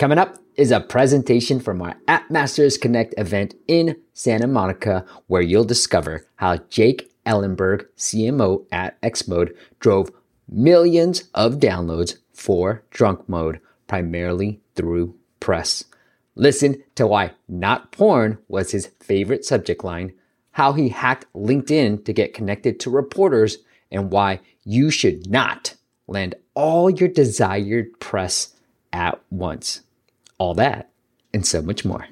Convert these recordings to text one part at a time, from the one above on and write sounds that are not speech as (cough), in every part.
Coming up is a presentation from our App Masters Connect event in Santa Monica, where you'll discover how Jake Ellenberg, CMO at Xmode, drove millions of downloads for Drunk Mode, primarily through press. Listen to why not porn was his favorite subject line, how he hacked LinkedIn to get connected to reporters, and why you should not land all your desired press at once. All that and so much more.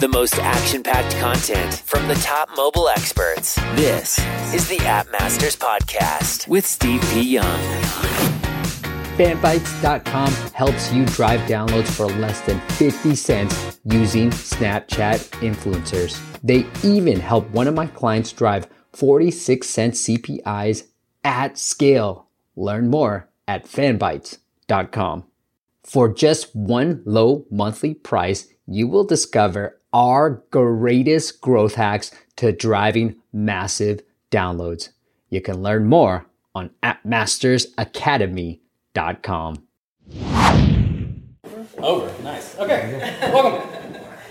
The most action packed content from the top mobile experts. This is the App Masters Podcast with Steve P. Young. Fanbytes.com helps you drive downloads for less than 50 cents using Snapchat influencers. They even help one of my clients drive 46 cent CPIs at scale. Learn more at fanbytes.com. For just one low monthly price, you will discover our greatest growth hacks to driving massive downloads. You can learn more on appmastersacademy.com. Over. Nice. Okay. (laughs) Welcome.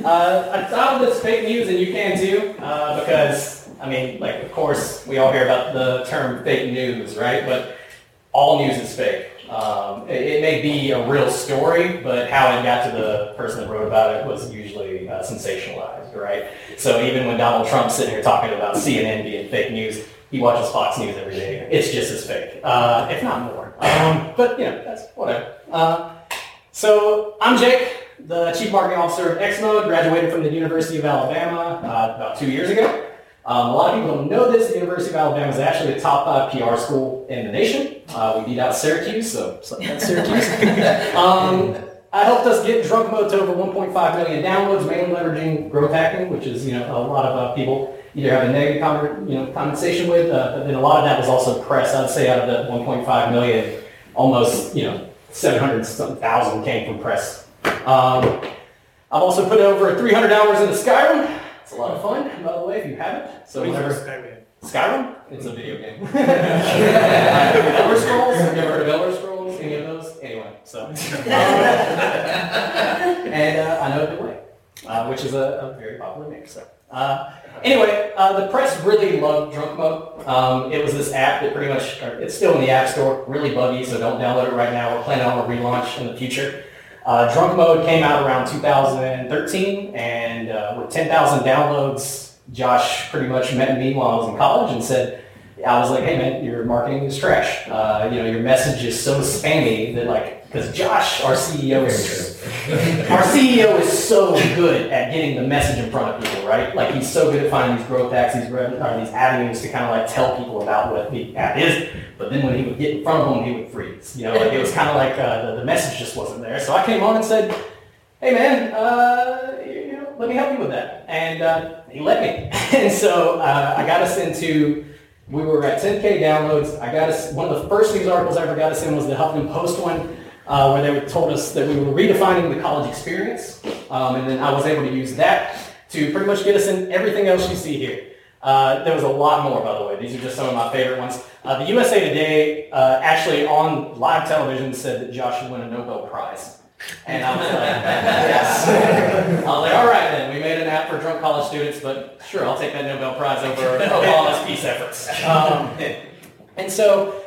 Uh, I titled this fake news, and you can too, uh, because I mean, like, of course, we all hear about the term fake news, right? But all news is fake. Um, it, it, may be a real story, but how it got to the person that wrote about it was usually uh, sensationalized, right? So even when Donald Trump's sitting here talking about CNN being fake news, he watches Fox News every day. It's just as fake, uh, if not more. Um, but you know, that's whatever. Uh, so I'm Jake, the Chief Marketing Officer of Xmode, graduated from the University of Alabama uh, about two years ago. Um, a lot of people don't know this. The University of Alabama is actually the top five PR school in the nation. Uh, we beat out Syracuse, so that's Syracuse. (laughs) um, I helped us get Drunk Mode to over 1.5 million downloads, mainly leveraging growth hacking, which is you know a lot of uh, people either have a negative con- you know compensation with, uh, but then a lot of that was also press. I'd say out of the 1.5 million, almost you know 700,000 came from press. Um, I've also put over 300 hours into Skyrim. It's a lot of fun, by the way, if you haven't. So whenever Skyrim. Skyrim? It's a video game. (laughs) Elder Scrolls? Have you ever heard of Elder Scrolls? Any of those? Anyway, so. (laughs) and uh, I know the way, uh, which is a, a, very popular name. So. Uh, anyway, uh, the press really loved Drunk Mode. Um, it was this app that pretty much, it's still in the App Store, really buggy, so don't download it right now. We're planning on a relaunch in the future. Uh, Drunk Mode came out around 2013, and uh, with 10,000 downloads, Josh pretty much met me while I was in college and said, I was like, hey man, your marketing is trash. Uh, you know, your message is so spammy that like, because Josh, our CEO, is (laughs) our CEO is so good at getting the message in front of people, right? Like he's so good at finding these growth hacks, these, these avenues to kind of like tell people about what the app is. But then when he would get in front of them, he would freeze. You know, like it was kind of like uh, the, the message just wasn't there. So I came on and said, hey man, uh, you know, let me help you with that. And uh, he let me. (laughs) and so uh, I got us into we were at 10K downloads. I got us, one of the first news articles I ever got us in was the Huffington Post one, uh, where they told us that we were redefining the college experience. Um, and then I was able to use that to pretty much get us in everything else you see here. Uh, there was a lot more, by the way. These are just some of my favorite ones. Uh, the USA Today uh, actually on live television said that Josh should win a Nobel Prize. And I was like, (laughs) yes. I was like, all right then, we made an app for drunk college students, but sure, I'll take that Nobel Prize over (laughs) all Obama's peace efforts. Um, and so,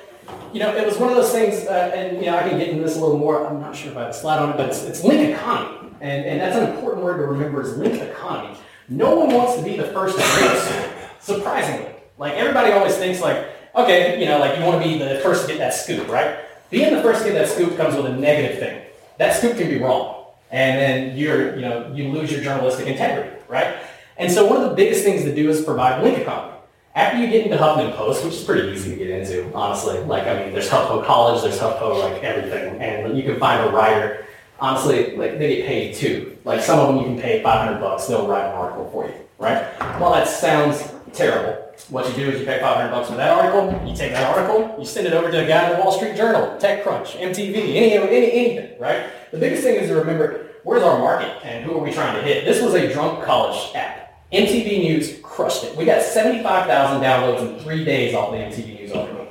you know, it was one of those things, uh, and you know, I can get into this a little more. I'm not sure if I have a slide on it, but it's, it's link economy, and, and that's an important word to remember is link economy. No one wants to be the first to race, surprisingly. Like everybody always thinks like, okay, you know, like you want to be the first to get that scoop, right? Being the first to get that scoop comes with a negative thing that scoop can be wrong. And then you're, you know, you lose your journalistic integrity, right? And so one of the biggest things to do is provide link economy. After you get into Huffington Post, which is pretty easy to get into, honestly, like, I mean, there's HuffPo College, there's HuffPo, like, everything, and you can find a writer, honestly, like, they get paid too. Like, some of them you can pay 500 bucks, they'll write an article for you, right? Well, that sounds terrible. What you do is you pay 500 bucks for that article, you take that article, you send it over to a guy in the Wall Street Journal, TechCrunch, MTV, any, any, anything, right? The biggest thing is to remember, where's our market and who are we trying to hit? This was a drunk college app. MTV News crushed it. We got 75,000 downloads in three days off the MTV News article.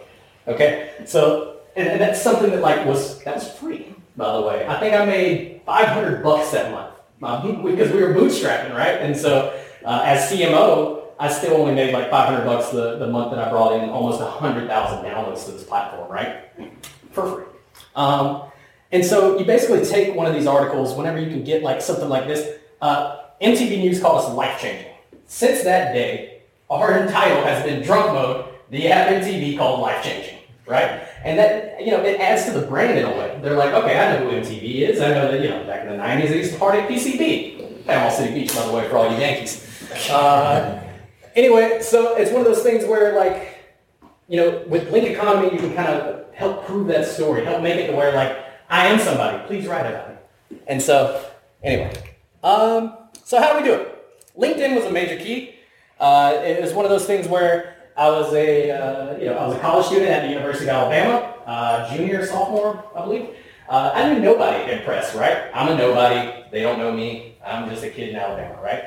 Okay? So, and, and that's something that like was, that was free. By the way. I think I made 500 bucks that month because we were bootstrapping, right? And so uh, as CMO, I still only made like 500 bucks the, the month that I brought in almost 100,000 downloads to this platform, right? For free. Um, and so you basically take one of these articles whenever you can get like something like this. Uh, MTV News called us life-changing. Since that day, our (laughs) title has been drunk mode, the app MTV called life-changing, right? And that, you know, it adds to the brand in a way. They're like, okay, I know who MTV is. I know that, you know, back in the 90s, they used to party at PCB. Panama City Beach, by the way, for all you Yankees. (laughs) Uh, anyway, so it's one of those things where, like, you know, with Link Economy, you can kind of help prove that story, help make it to where, like, I am somebody. Please write about me. And so, anyway, um, so how do we do it? LinkedIn was a major key. Uh, it was one of those things where I was a, uh, you know, I was a college student at the University of Alabama, uh, junior, sophomore, I believe. Uh, I knew nobody in press, right? I'm a nobody. They don't know me. I'm just a kid in Alabama, right?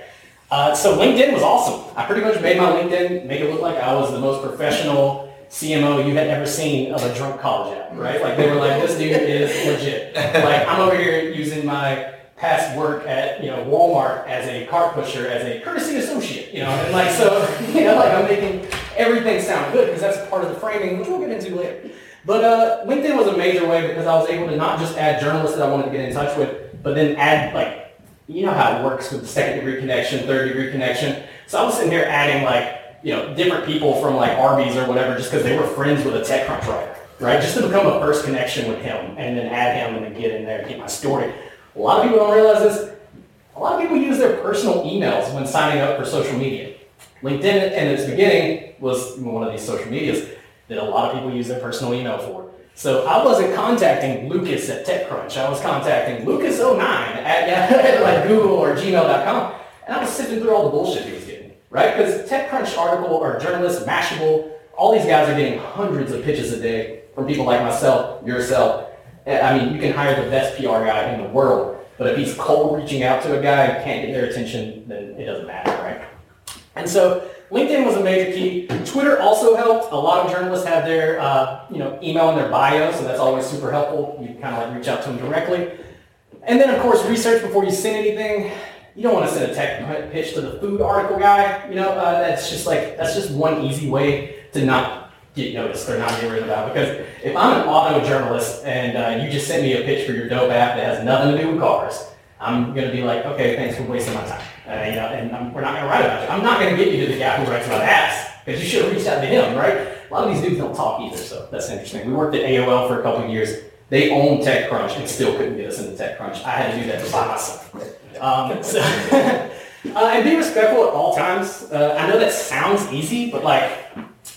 Uh, so LinkedIn was awesome. I pretty much made my LinkedIn make it look like I was the most professional CMO you had ever seen of a drunk college app, right? Like they were like, this dude is legit. Like I'm over here using my past work at you know Walmart as a cart pusher, as a courtesy associate, you know, and like so, (laughs) you know, like I'm making everything sound good because that's part of the framing, which we'll get into later. But uh, LinkedIn was a major way because I was able to not just add journalists that I wanted to get in touch with, but then add like, you know how it works with the second degree connection, third degree connection. So I was sitting here adding like, you know, different people from like Arby's or whatever just because they were friends with a TechCrunch writer, right? Just to become a first connection with him and then add him and then get in there and get my story. A lot of people don't realize this. A lot of people use their personal emails when signing up for social media. LinkedIn in its beginning was one of these social medias that a lot of people use their personal email for. So I wasn't contacting Lucas at TechCrunch. I was contacting Lucas09 (laughs) at like Google or Gmail.com. And I was sifting through all the bullshit he was getting, right? Because TechCrunch article or journalist, Mashable, all these guys are getting hundreds of pitches a day from people like myself, yourself. I mean, you can hire the best PR guy in the world, but if he's cold reaching out to a guy and can't get their attention, then it doesn't matter, right? And so LinkedIn was a major key. Twitter also helped. A lot of journalists have their uh, you know email in their bio, so that's always super helpful. You kind of like reach out to them directly. And then of course research before you send anything. You don't want to send a tech pitch to the food article guy. You know uh, that's just like that's just one easy way to not get noticed or not get written about. Because if I'm an auto journalist and uh, you just send me a pitch for your dope app that has nothing to do with cars, I'm going to be like, okay, thanks for wasting my time. Uh, you know, and I'm, we're not going to write about you. I'm not going to get you to the guy who writes about ass because you should have reached out to him, right? A lot of these dudes don't talk either, so that's interesting. We worked at AOL for a couple of years. They owned TechCrunch and still couldn't get us into TechCrunch. I had to do that myself. Um, so (laughs) uh, and be respectful at all times. Uh, I know that sounds easy, but like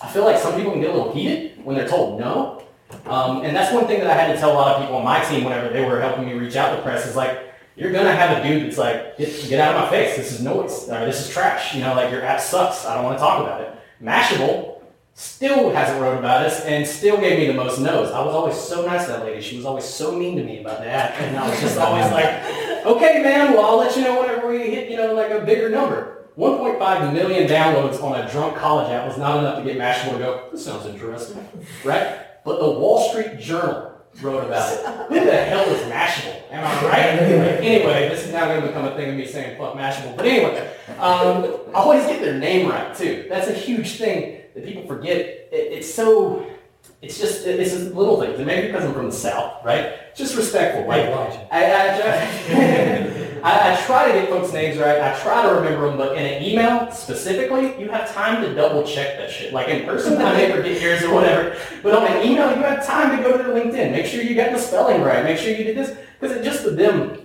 I feel like some people can get a little heated when they're told no. Um, and that's one thing that I had to tell a lot of people on my team whenever they were helping me reach out to press is like, you're gonna have a dude that's like, get, get out of my face. This is noise. Or this is trash. You know, like your app sucks. I don't want to talk about it. Mashable still hasn't wrote about us and still gave me the most no's. I was always so nice to that lady. She was always so mean to me about the app, and I was just always like, okay, man. Well, I'll let you know whenever we hit, you know, like a bigger number. 1.5 million downloads on a drunk college app was not enough to get Mashable to go. This sounds interesting, right? But the Wall Street Journal wrote about it. Who the hell is Mashable? Am I right? anyway, this is now going to become a thing of me saying fuck Mashable. But anyway, um, always get their name right too. That's a huge thing that people forget. It, it's so, it's just, it's just little things. And maybe because I'm from the South, right? Just respectful. Like, I, I, try, (laughs) I, I try to get folks' names right. I try to remember them, but in an email specifically, you have time to double check that shit. Like in person, I may forget yours or whatever. But on an email, you have time to go to the LinkedIn. Make sure you got the spelling right. Make sure you did this. Because it just for them,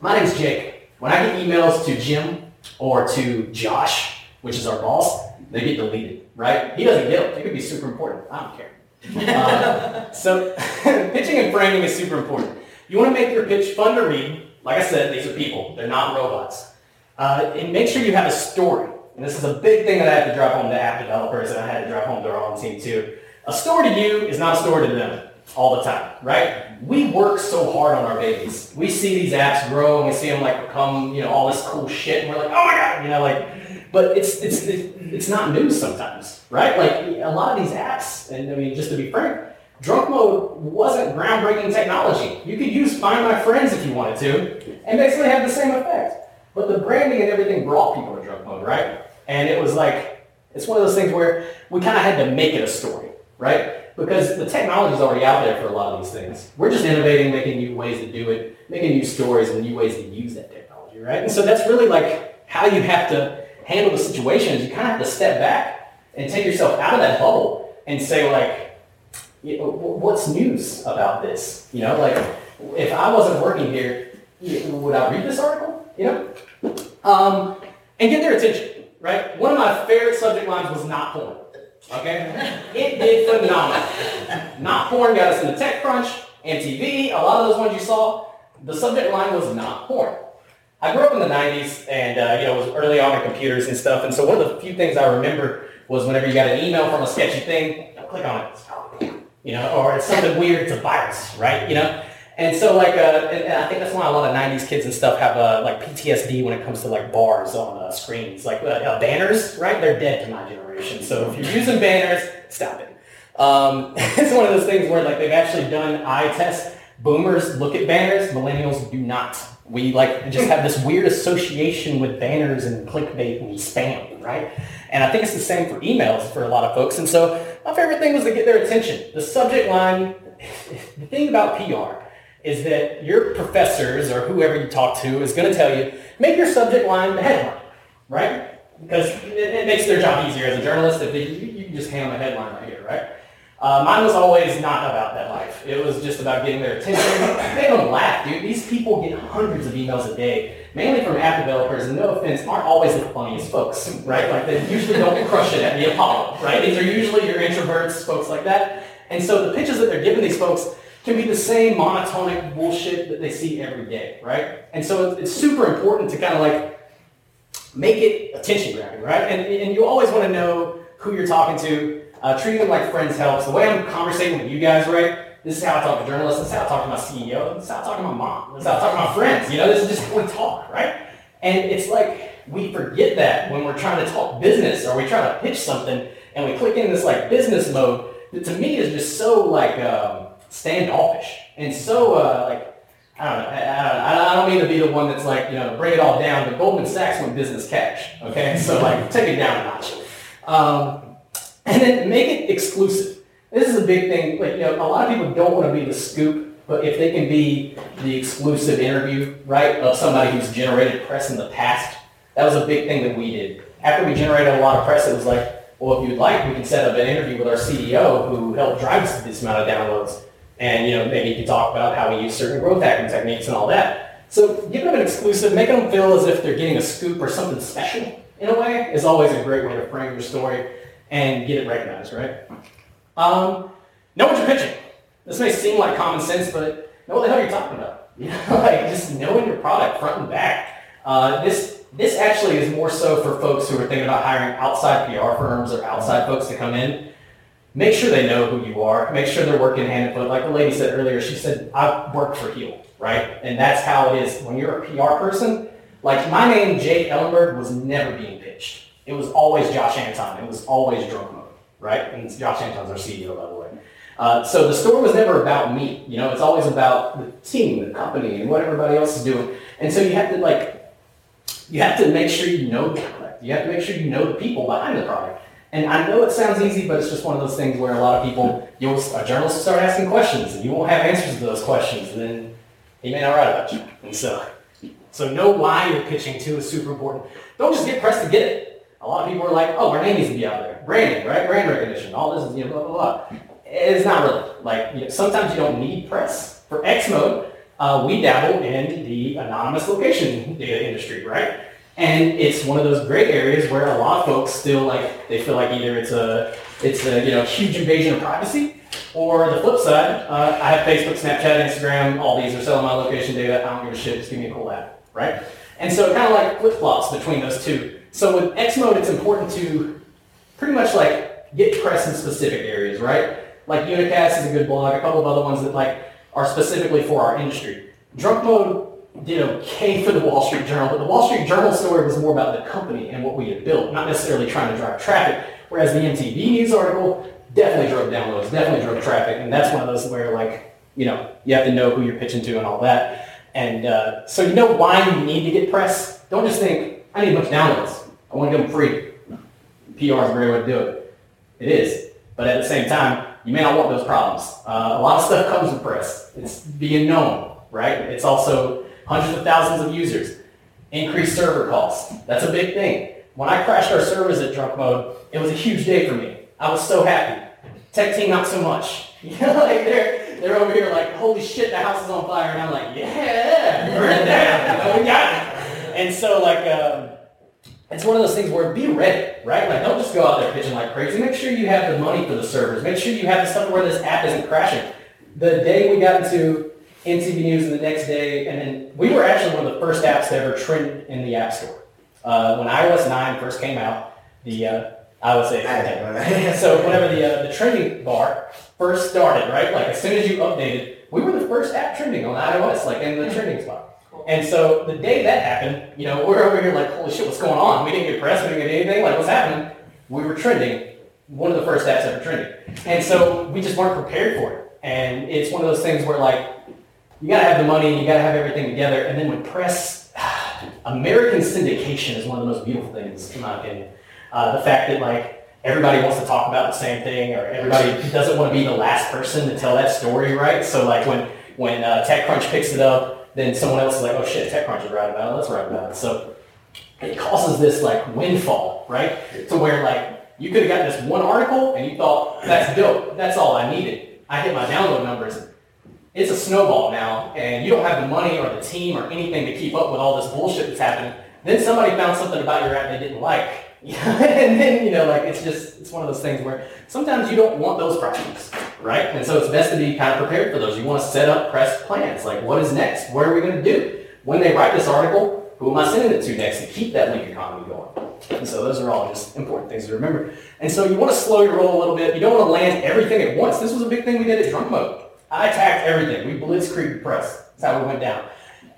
my name's Jake. When I get emails to Jim or to Josh, which is our boss, they get deleted, right? He doesn't get them. They could be super important. I don't care. Uh, so (laughs) pitching and framing is super important. You want to make your pitch fun to read. Like I said, these are people. They're not robots. Uh, and make sure you have a story. And this is a big thing that I have to drop home to app developers, and I had to drop home to our own team too. A story to you is not a story to them all the time, right? We work so hard on our babies. We see these apps grow and we see them like become, you know, all this cool shit, and we're like, oh my god, you know, like, but it's it's it's not news sometimes, right? Like a lot of these apps, and I mean, just to be frank, drunk mode wasn't groundbreaking technology. You could use Find My Friends if you wanted to, and basically have the same effect. But the branding and everything brought people to drunk mode, right? And it was like, it's one of those things where we kind of had to make it a story, right? Because the technology is already out there for a lot of these things. We're just innovating, making new ways to do it, making new stories and new ways to use that technology, right? And so that's really like how you have to handle the situation is you kind of have to step back and take yourself out of that bubble and say like, you know, what's news about this? You know, like if I wasn't working here, would I read this article? You know, um, and get their attention. Right. One of my favorite subject lines was not porn. Okay, it did phenomenal. Not porn got us into TechCrunch, MTV, a lot of those ones you saw. The subject line was not porn. I grew up in the 90s and, uh, you know, it was early on in computers and stuff. And so one of the few things I remember was whenever you got an email from a sketchy thing, click on it you know, or it's something weird, it's a virus, right? You know, and so like, uh, and, I think that's why a lot of '90s kids and stuff have uh, like PTSD when it comes to like bars on uh, screens, like uh, uh, banners, right? They're dead to my generation. So if you're using banners, stop it. Um, (laughs) it's one of those things where like they've actually done eye tests. Boomers look at banners, millennials do not. We like just have this weird association with banners and clickbait and spam, right? And I think it's the same for emails for a lot of folks. And so my favorite thing was to get their attention. The subject line, the thing about PR is that your professors or whoever you talk to is going to tell you, make your subject line the headline, right? Because it, it makes their job easier as a journalist if they, you, you can just hang on the headline right here, right? Uh, mine was always not about that life. It was just about getting their attention. Make them laugh, dude. These people get hundreds of emails a day, mainly from app developers, and no offense, aren't always the funniest folks, right? Like they usually don't (laughs) crush it at the Apollo, right? These are usually your introverts, folks like that. And so the pitches that they're giving these folks can be the same monotonic bullshit that they see every day, right? And so it's super important to kind of like make it attention grabbing, right? And, and you always want to know who you're talking to, uh, treating them like friends helps. The way I'm conversating with you guys, right? This is how I talk to journalists. This is how I talk to my CEO. This is how I talk to my mom. This is how I talk to my friends. You know, this is just how we talk, right? And it's like we forget that when we're trying to talk business or we try to pitch something and we click in this like business mode that to me is just so like um, standoffish and so uh, like I don't know. I, I, don't mean to be the one that's like, you know, bring it all down, but Goldman Sachs went business cash. Okay, so like take it down a notch. Um, and then make it exclusive. This is a big thing. Like, you know, a lot of people don't want to be the scoop, but if they can be the exclusive interview, right, of somebody who's generated press in the past, that was a big thing that we did. After we generated a lot of press, it was like, well, if you'd like, we can set up an interview with our CEO who helped drive this amount of downloads. And, you know, maybe you can talk about how we use certain growth hacking techniques and all that. So giving them an exclusive, making them feel as if they're getting a scoop or something special in a way is always a great way to frame your story and get it recognized, right? Um, know what you're pitching. This may seem like common sense, but know what the hell you're talking about. (laughs) You know, like just knowing your product front and back. Uh, this this actually is more so for folks who are thinking about hiring outside PR firms or outside folks to come in. Make sure they know who you are. Make sure they're working hand in foot. Like the lady said earlier, she said, I work for Heal, right? And that's how it is. When you're a PR person, like my name, Jake Ellenberg, was never being pitched it was always Josh Anton. It was always drunk right? And Josh Anton's our CEO, by the way. Uh, so the story was never about me. You know, it's always about the team, the company, and what everybody else is doing. And so you have to like, you have to make sure you know the product. You have to make sure you know the people behind the product. And I know it sounds easy, but it's just one of those things where a lot of people, you'll, a journalist will start asking questions, and you won't have answers to those questions, and then he may not write about you. And so, so know why you're pitching to is super important. Don't just get pressed to get it a lot of people are like, oh, our name needs to be out there. Branding, right? Brand recognition. All this is, you know, blah, blah, blah. It's not really. Like, you know, sometimes you don't need press. For X mode, uh, we dabble in the anonymous location data industry, right? And it's one of those great areas where a lot of folks still like, they feel like either it's a, it's a, you know, huge invasion of privacy, or the flip side, uh, I have Facebook, Snapchat, Instagram, all these are selling my location data. I don't give a shit. Just give me a cool app, right? And so it kind of like flip flops between those two. So with X mode, it's important to pretty much like get press in specific areas, right? Like Unacast is a good blog, a couple of other ones that like are specifically for our industry. Drunk mode did okay for the Wall Street Journal, but the Wall Street Journal story was more about the company and what we had built, not necessarily trying to drive traffic. Whereas the MTV News article, definitely drove downloads, definitely drove traffic, and that's one of those where like you know you have to know who you're pitching to and all that. And uh, so you know why you need to get press. Don't just think I need a bunch of downloads. I want to give them free. PR is a great way to do it. It is, but at the same time, you may not want those problems. Uh, a lot of stuff comes with press. It's being known, right? It's also hundreds of thousands of users. Increased server costs. That's a big thing. When I crashed our servers at drunk mode, it was a huge day for me. I was so happy. Tech team, not so much. (laughs) You know, like they're they're over here like, holy shit, the house is on fire, and I'm like, yeah, burn it down. We got it. And so like, um, it's one of those things where be ready, right? Like, don't just go out there pitching like crazy. Make sure you have the money for the servers. Make sure you have the stuff where this app isn't crashing. The day we got into MTV News, and the next day, and then we were actually one of the first apps to ever trend in the App Store. Uh, when iOS 9 first came out, the uh, I would say (laughs) so whenever the uh, the trending bar first started, right? Like as soon as you updated, we were the first app trending on iOS, like in the trending spot. And so the day that happened, you know, we're over here like, holy shit, what's going on? We didn't get press, we didn't get anything. Like, what's happening? We were trending, one of the first apps ever trending. And so we just weren't prepared for it. And it's one of those things where like, you gotta have the money, and you gotta have everything together. And then when press, (sighs) American syndication is one of the most beautiful things, in my opinion. Uh, the fact that like everybody wants to talk about the same thing, or everybody doesn't want to be the last person to tell that story, right? So like when when uh, TechCrunch picks it up, then someone else is like, oh shit, TechCrunch is right about it. Let's write about it. So it causes this like windfall, right? To where like you could have got this one article and you thought that's dope. That's all I needed. I hit my download numbers. It's a snowball now, and you don't have the money or the team or anything to keep up with all this bullshit that's happening. Then somebody found something about your app they didn't like (laughs) and then, you know, like it's just, it's one of those things where sometimes you don't want those problems, right? And so it's best to be kind of prepared for those. You want to set up press plans. Like, what is next? What are we going to do? When they write this article, who am I sending it to next to keep that link economy going? And so those are all just important things to remember. And so you want to slow your roll a little bit. You don't want to land everything at once. This was a big thing we did at Drunk Mode. I attacked everything. We blitzkrieg press. That's how we went down.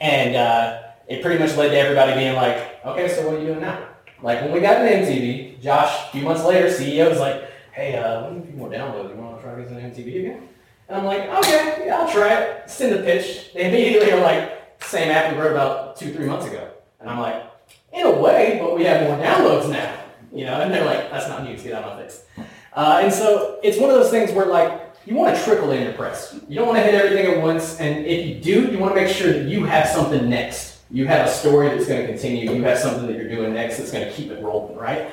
And uh, it pretty much led to everybody being like, okay, so what are you doing now? Like when we got an MTV, Josh, a few months later, CEO was like, hey, uh, we need a few more downloads. You want to try using MTV again? And I'm like, okay, yeah, I'll try it. Send the pitch. They immediately are like, same app we wrote about two, three months ago. And I'm like, in a way, but we have more downloads now. You know, and they're like, that's not news, get out of face. Uh, and so it's one of those things where like, you want to trickle in your press. You don't want to hit everything at once. And if you do, you want to make sure that you have something next you have a story that's going to continue. You have something that you're doing next that's going to keep it rolling, right?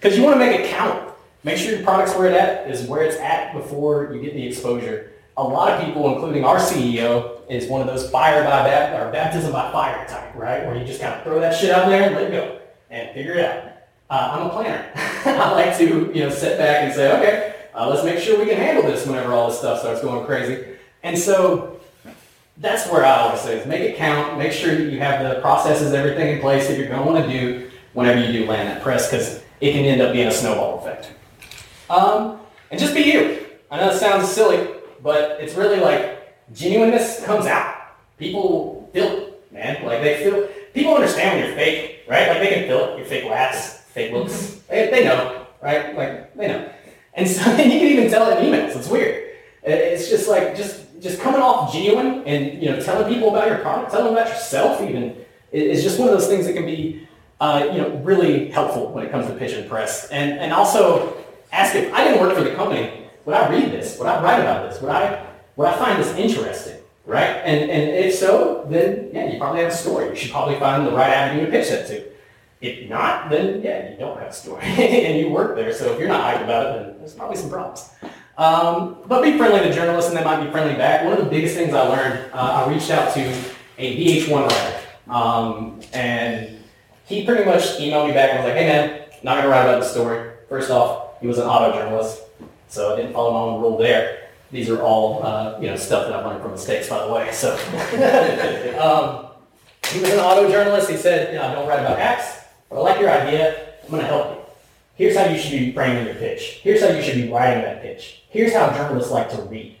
Because you want to make it count. Make sure your product's where it at is where it's at before you get the exposure. A lot of people, including our CEO, is one of those fire by baptism or baptism by fire type, right? Where you just kind of throw that shit out there and let it go and figure it out. Uh, I'm a planner. (laughs) I like to, you know, sit back and say, okay, uh, let's make sure we can handle this whenever all this stuff starts going crazy. And so that's where I always say is make it count. Make sure that you have the processes, everything in place that you're going to want to do whenever you do land that press because it can end up being a snowball effect. Um, and just be you. I know it sounds silly, but it's really like genuineness comes out. People feel it, man. Like they feel, people understand when you're fake, right? Like they can feel it. Your fake laughs, fake looks. They, they know, right? Like they know. And so (laughs) and you can even tell it in emails. It's weird. It's just like, just just coming off genuine and you know telling people about your product, telling them about yourself even is just one of those things that can be uh, you know really helpful when it comes to pitch and press. And and also ask if I didn't work for the company, would I read this? Would I write about this? Would I would I find this interesting? Right? And and if so, then yeah, you probably have a story. You should probably find the right avenue to pitch that to. If not, then yeah, you don't have a story (laughs) and you work there. So if you're not hyped about it, then there's probably some problems. Um, but be friendly to journalists and they might be friendly back. One of the biggest things I learned, uh, I reached out to a VH1 writer. Um, and he pretty much emailed me back and was like, hey man, not going to write about the story. First off, he was an auto journalist, so I didn't follow my own rule there. These are all uh, you know stuff that I've learned from mistakes, by the way. So (laughs) um, he was an auto journalist. He said, you know, I don't write about apps, but I like your idea. I'm going to help you. Here's how you should be framing your pitch. Here's how you should be writing that pitch. Here's how journalists like to read.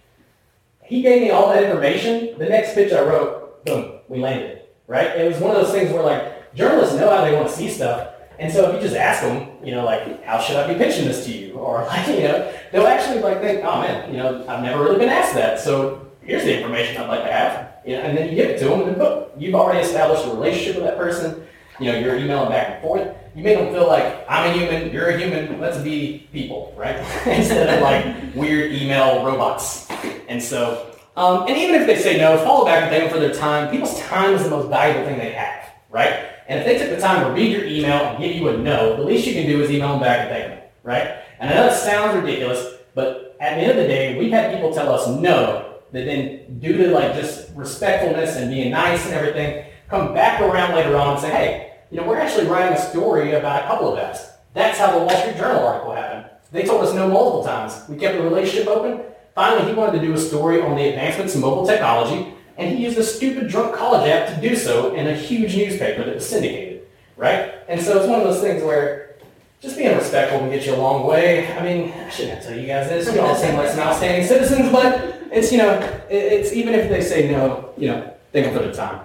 He gave me all that information. The next pitch I wrote, boom, we landed. Right? It was one of those things where like journalists know how they want to see stuff. And so if you just ask them, you know, like, how should I be pitching this to you? Or (laughs) like, you know, they'll actually like think, oh man, you know, I've never really been asked that. So here's the information I'd like to have. You know, and then you give it to them and then boom, you've already established a relationship with that person. You know, you're emailing back and forth. You make them feel like I'm a human, you're a human, let's be people, right? (laughs) Instead of like weird email robots. And so, um, and even if they say no, follow back and thank them for their time. People's time is the most valuable thing they have, right? And if they took the time to read your email and give you a no, the least you can do is email them back and thank them, right? And I know it sounds ridiculous, but at the end of the day, we've had people tell us no, that then due to like just respectfulness and being nice and everything, come back around later on and say, hey, you know, we're actually writing a story about a couple of guys. That's how the Wall Street Journal article happened. They told us no multiple times. We kept the relationship open. Finally, he wanted to do a story on the advancements in mobile technology and he used a stupid drunk college app to do so in a huge newspaper that was syndicated, right? And so it's one of those things where just being respectful can get you a long way. I mean, I shouldn't tell you guys this. You all seem like some outstanding citizens, but it's, you know, it's even if they say no, you know, they can put the time.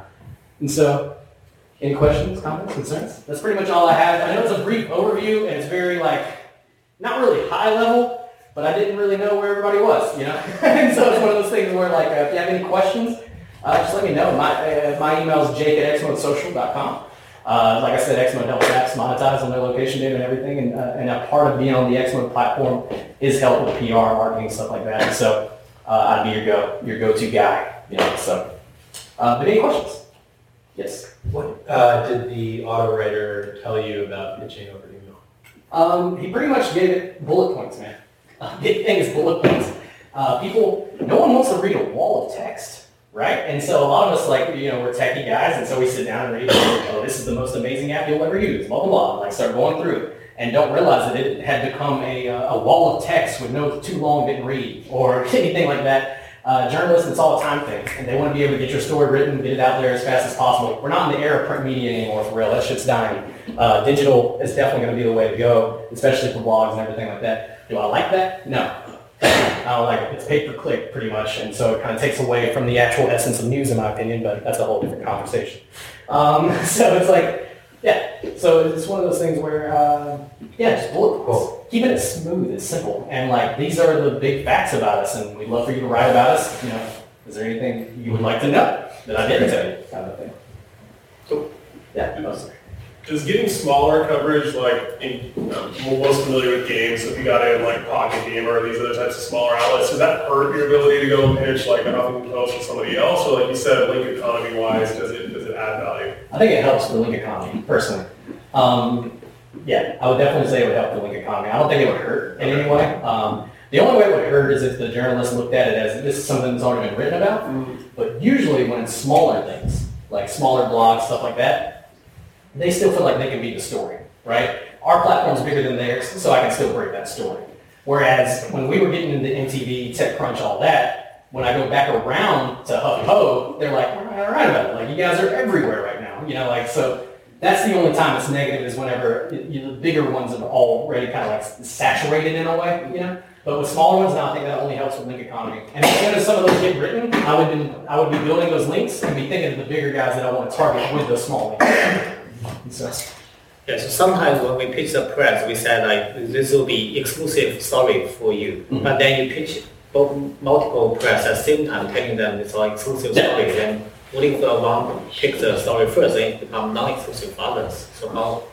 And so, any questions, comments, concerns? That's pretty much all I have. I know it's a brief overview and it's very like, not really high level, but I didn't really know where everybody was, you know? (laughs) and so it's one of those things where like, uh, if you have any questions, uh, just let me know. My, uh, my email is jake at xmodesocial.com. Uh, like I said, Xmode helps apps monetize on their location data and everything, and, uh, and a part of being on the Xmode platform is help with PR, marketing, stuff like that. And so uh, I'd be your go your go-to guy. You know, so. Uh, but any questions? Yes. What uh, did the auto writer tell you about pitching over email? Um, he pretty much gave it bullet points, man. (laughs) Uh, big thing is bullet points. Uh, people, no one wants to read a wall of text right? And so a lot of us, like, you know, we're techie guys, and so we sit down and read, oh, this is the most amazing app you'll ever use, blah, blah, blah, like start going through it. And don't realize that it had become a, uh, a wall of text with no too long didn't read or (laughs) anything like that. Uh, journalists, it's all a time thing, and they want to be able to get your story written, get it out there as fast as possible. We're not in the era of print media anymore, for real. That shit's dying. Uh, digital is definitely going to be the way to go, especially for blogs and everything like that. Do I like that? No. Uh, like it. it's pay per click pretty much, and so it kind of takes away from the actual essence of news, in my opinion. But that's a whole different conversation. Um, (laughs) so it's like, yeah. So it's one of those things where, uh, yeah, just bullet points. Keeping it smooth, it's simple, and like these are the big facts about us, and we'd love for you to write about us. You know, is there anything you would like to know that I didn't tell you, kind of thing. So, yeah. Does getting smaller coverage, like in, um, most familiar with games, if you got in like Pocket Gamer or these other types of smaller outlets, does that hurt your ability to go and pitch like a Huffington Post or somebody else? Or like you said, link economy wise, does it does it add value? I think it helps the link economy personally. Um, yeah, I would definitely say it would help the link economy. I don't think it would hurt in any way. Um, the only way it would hurt is if the journalist looked at it as this is something that's already been written about. Mm-hmm. But usually when it's smaller things, like smaller blogs, stuff like that, they still feel like they can be the story, right? Our platform's bigger than theirs, so I can still break that story. Whereas when we were getting into MTV, TechCrunch, all that, when I go back around to HuffPo, they're like, we're not right about it. Like, you guys are everywhere right now. You know, like, so that's the only time it's negative is whenever you know, the bigger ones are already kind of like saturated in a way, you know? But with smaller ones now, I think that only helps with link economy. And as soon as some of those get written, I would, be, I would be building those links and be thinking of the bigger guys that I want to target with those small links. Yeah, so sometimes when we pitch the press, we say like this will be exclusive story for you. Mm-hmm. But then you pitch both multiple press at the same time, telling them it's all exclusive yeah. story. Then what if the one pick the story first and it become non-exclusive for others? So how?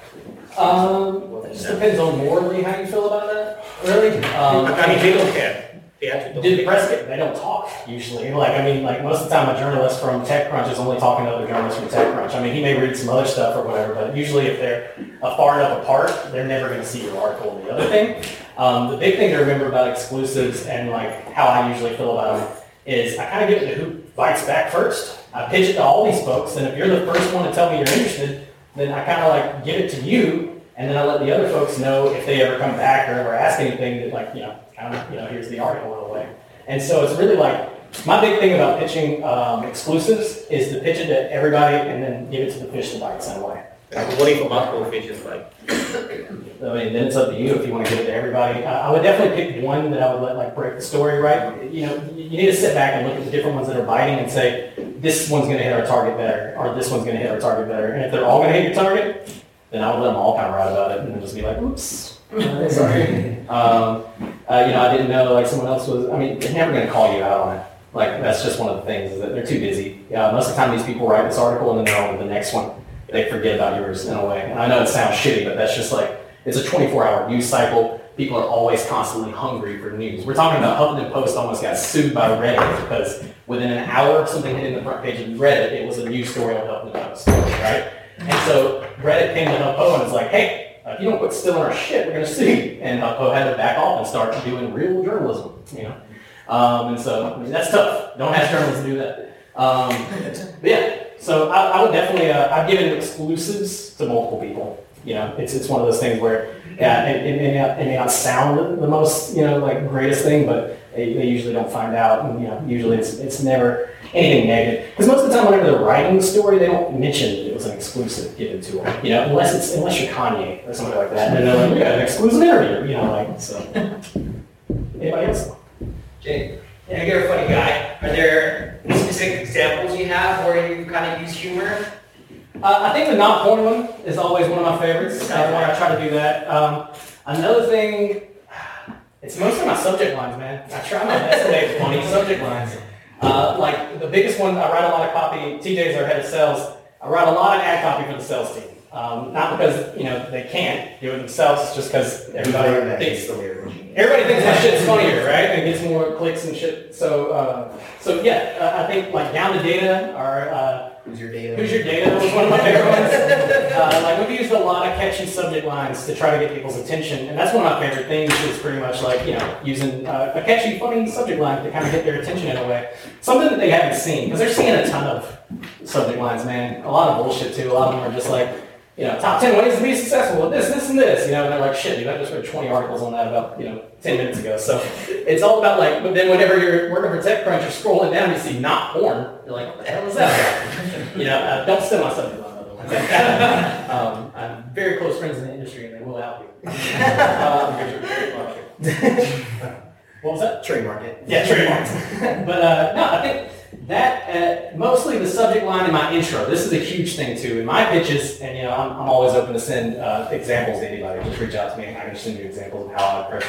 Um, it just depends on morally how you feel about that. Really? Um, I mean, they don't care. They actually don't. press get, they don't talk usually. Like I mean, like most of the time, a journalist from TechCrunch is only talking to other journalists from TechCrunch. I mean, he may read some other stuff or whatever, but usually if they're far enough apart, they're never going to see your article. The other thing, um, the big thing to remember about exclusives and like how I usually feel about them is I kind of get into who bites back first. I pitch it to all these folks, and if you're the first one to tell me you're interested, then I kind of like give it to you, and then I let the other folks know if they ever come back or ever ask anything that like you know kind of, you know, here's the article in a way. And so it's really like, my big thing about pitching um, exclusives is to pitch it to everybody and then give it to the fish that bites in a way. what do if multiple fishes like? I mean, then it's up to you if you want to give it to everybody. I, I would definitely pick one that I would let like break the story right. You know, you need to sit back and look at the different ones that are biting and say, this one's going to hit our target better, or this one's going to hit our target better. And if they're all going to hit your target, then I would let them all kind of write about it and then just be like, oops, uh, (laughs) sorry. um, uh, you know, I didn't know like someone else was. I mean, they're never going to call you out on it. Like that's just one of the things is that they're too busy. Yeah, most of the time these people write this article and then they're on to the next one. They forget about yours in a way. And I know it sounds shitty, but that's just like it's a 24-hour news cycle. People are always constantly hungry for news. We're talking about Huffington Post almost got sued by Reddit because within an hour something hit in the front page of Reddit, it was a news story on Huffington Post, right? And so Reddit came to HuffPo and was like, hey, if you don't quit stealing our shit, we're going to sue. And HuffPo had to back off and start doing real journalism, you know? Um, and so, I mean, that's tough. Don't ask journalists to do that. Um, but yeah, so I, I would definitely, uh, I've given exclusives to multiple people. You know, it's, it's one of those things where, yeah, it, it, may not, it may not sound the most, you know, like greatest thing, but they, they usually don't find out. And, you know, usually it's, it's never anything negative. Because most of the time whenever they're writing the story, they don't mention that it was an exclusive given to them. You know, unless it's, unless you're Kanye or somebody like that. And they're like, we got an exclusive interview, you know, like, so. (laughs) Anybody else? Jake, yeah, you're a funny guy. Are there specific examples you have where you kind of use humor? Uh, I think the not porn one is always one of my favorites. Uh, I try to do that. Um, another thing, (sighs) it's mostly my subject lines, man. I try my best to make funny subject lines. Uh, like the biggest one, I write a lot of copy. TJ's our head of sales. I write a lot of ad copy for the sales team. Um, not because you know they can't do it themselves, it's just because everybody thinks everybody thinks that shit's funnier, right? And gets more clicks and shit. So, uh, so yeah, uh, I think like down the data or uh, Who's your data? Who's Your Data was one of my favorite ones. (laughs) Uh, like we've used a lot of catchy subject lines to try to get people's attention, and that's one of my favorite things. Is pretty much like you know using uh, a catchy, funny subject line to kind of get their attention in a way. Something that they haven't seen because they're seeing a ton of subject lines, man. A lot of bullshit too. A lot of them are just like you know, top 10 ways to be successful with this, this, and this, you know, and they're like, shit, dude, I just read 20 articles on that about, you know, 10 minutes ago. So it's all about like, but then whenever you're working for TechCrunch, you're scrolling down, you see not porn. You're like, what the hell is that? (laughs) you know, uh, don't steal my subject line, by the way. (laughs) um, I'm very close friends in the industry and they will help you. (laughs) um, what was that? Trademark it. Yeah, trademarks. but uh, no, I think that uh, mostly the subject line in my intro. This is a huge thing too. In my pitches, and you know, I'm, I'm always open to send uh, examples to anybody. Just reach out to me, and I can send you examples of how I press.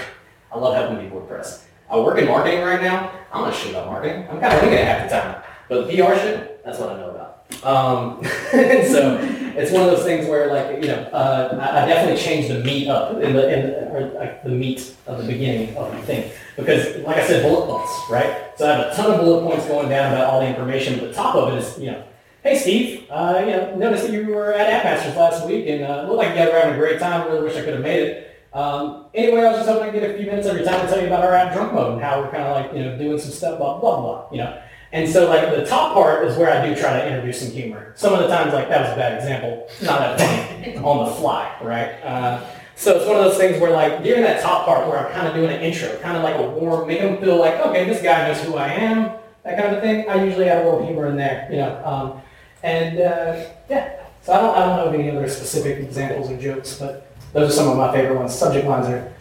I love helping people with press. I work in marketing right now. I'm not sure about marketing. I'm kind of winging it half the time. But PR shit, that's what I know about. Um, (laughs) so it's one of those things where, like, you know, uh, I, I definitely changed the meat up in the, in the or like the meat of the beginning of the thing because, like I said, bullet points, right? So I have a ton of bullet points going down about all the information. But the top of it is, you know, hey Steve, uh, you know, noticed that you were at AppMasters last week and uh, looked like you guys were having a great time. Really wish I could have made it. Um, anyway, I was just hoping to get a few minutes your time to tell you about our app drunk mode and how we're kind of like, you know, doing some stuff, blah, blah, blah, you know. And so like the top part is where I do try to introduce some humor. Some of the times like that was a bad example, not that funny (laughs) on the fly, right? Uh, so it's one of those things where like during that top part where I'm kind of doing an intro, kind of like a warm, make them feel like, okay, this guy knows who I am, that kind of thing. I usually add a little humor in there, you know. Um, and uh, yeah, so I don't, I don't know of any other specific examples or jokes, but those are some of my favorite ones. Subject lines are,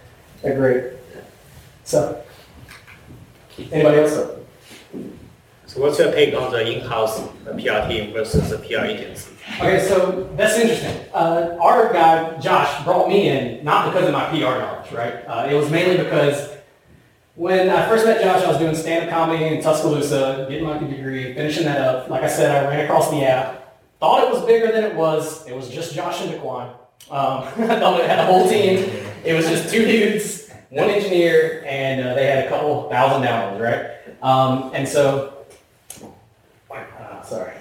are great. So, anybody else? So what's your take on the in-house PR team versus the PR agency? Okay, so that's interesting. Uh, our guy, Josh, brought me in not because of my PR knowledge, right? Uh, it was mainly because when I first met Josh, I was doing stand-up comedy in Tuscaloosa, getting my degree, finishing that up. Like I said, I ran across the app. Thought it was bigger than it was. It was just Josh and Daquan. Um, (laughs) I thought it had a whole team. It was just two dudes, one engineer, and uh, they had a couple thousand downloads, right? Um, and so, uh, sorry.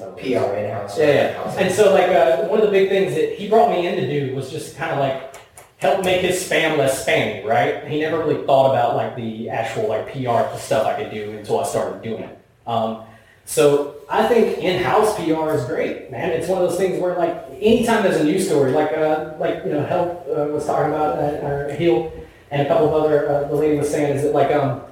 PR in-house. yeah, yeah. And so like uh, one of the big things that he brought me in to do was just kind of like help make his spam less spammy, right? He never really thought about like the actual like PR stuff I could do until I started doing it. Um, so I think in-house PR is great, man. It's one of those things where like anytime there's a news story, like uh, like you know, Help uh, was talking about uh, or Heal and a couple of other uh, the lady was saying is that like um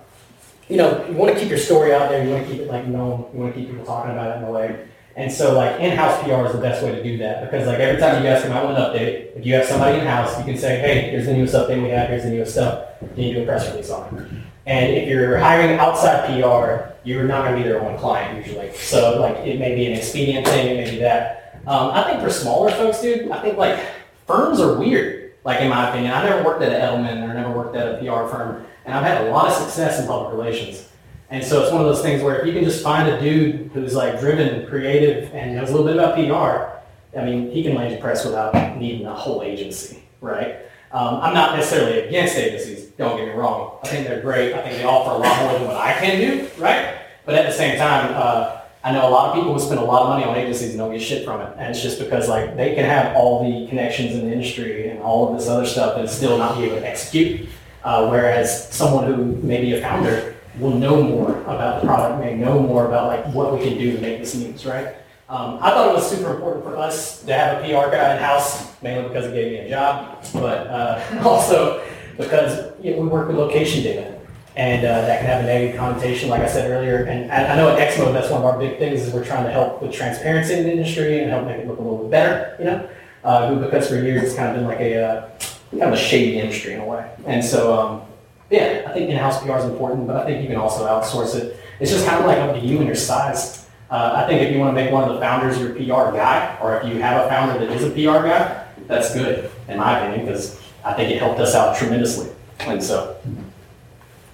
you know you want to keep your story out there, you want to keep it like known, you want to keep people talking about it in a way. And so like in-house PR is the best way to do that because like every time you guys come out with an update, if you have somebody in-house, you can say, hey, here's the newest update we have, here's the newest stuff. Then you do a press release on it. And if you're hiring outside PR, you're not going to be their one client usually. So like it may be an expedient thing, it may be that. Um, I think for smaller folks, dude, I think like firms are weird. Like in my opinion, I never worked at an Edelman or never worked at a PR firm, and I've had a lot of success in public relations. And so it's one of those things where if you can just find a dude who's like driven, creative, and knows a little bit about PR, I mean, he can land your press without needing a whole agency, right? Um, I'm not necessarily against agencies. Don't get me wrong. I think they're great. I think they offer a lot more than what I can do, right? But at the same time, uh, I know a lot of people who spend a lot of money on agencies and don't get shit from it. And it's just because like they can have all the connections in the industry and all of this other stuff and still not be able to execute. Uh, whereas someone who may be a founder will know more about the product, may know more about like what we can do to make this news, right? Um, I thought it was super important for us to have a PR guy in house, mainly because it gave me a job, but uh, (laughs) also because you know, we work with location data and uh, that can have a negative connotation, like I said earlier. And I, I know at X-Mode, that's one of our big things is we're trying to help with transparency in the industry and help make it look a little bit better, you know, uh, because for years it's kind of been like a uh, kind of a shady industry in a way. And so, um, yeah, I think in-house PR is important, but I think you can also outsource it. It's just kind of like up to you and your size. Uh, I think if you want to make one of the founders your PR guy, or if you have a founder that is a PR guy, that's good, in my opinion, because I think it helped us out tremendously. And so,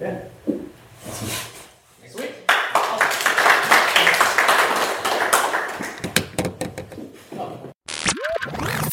yeah. Next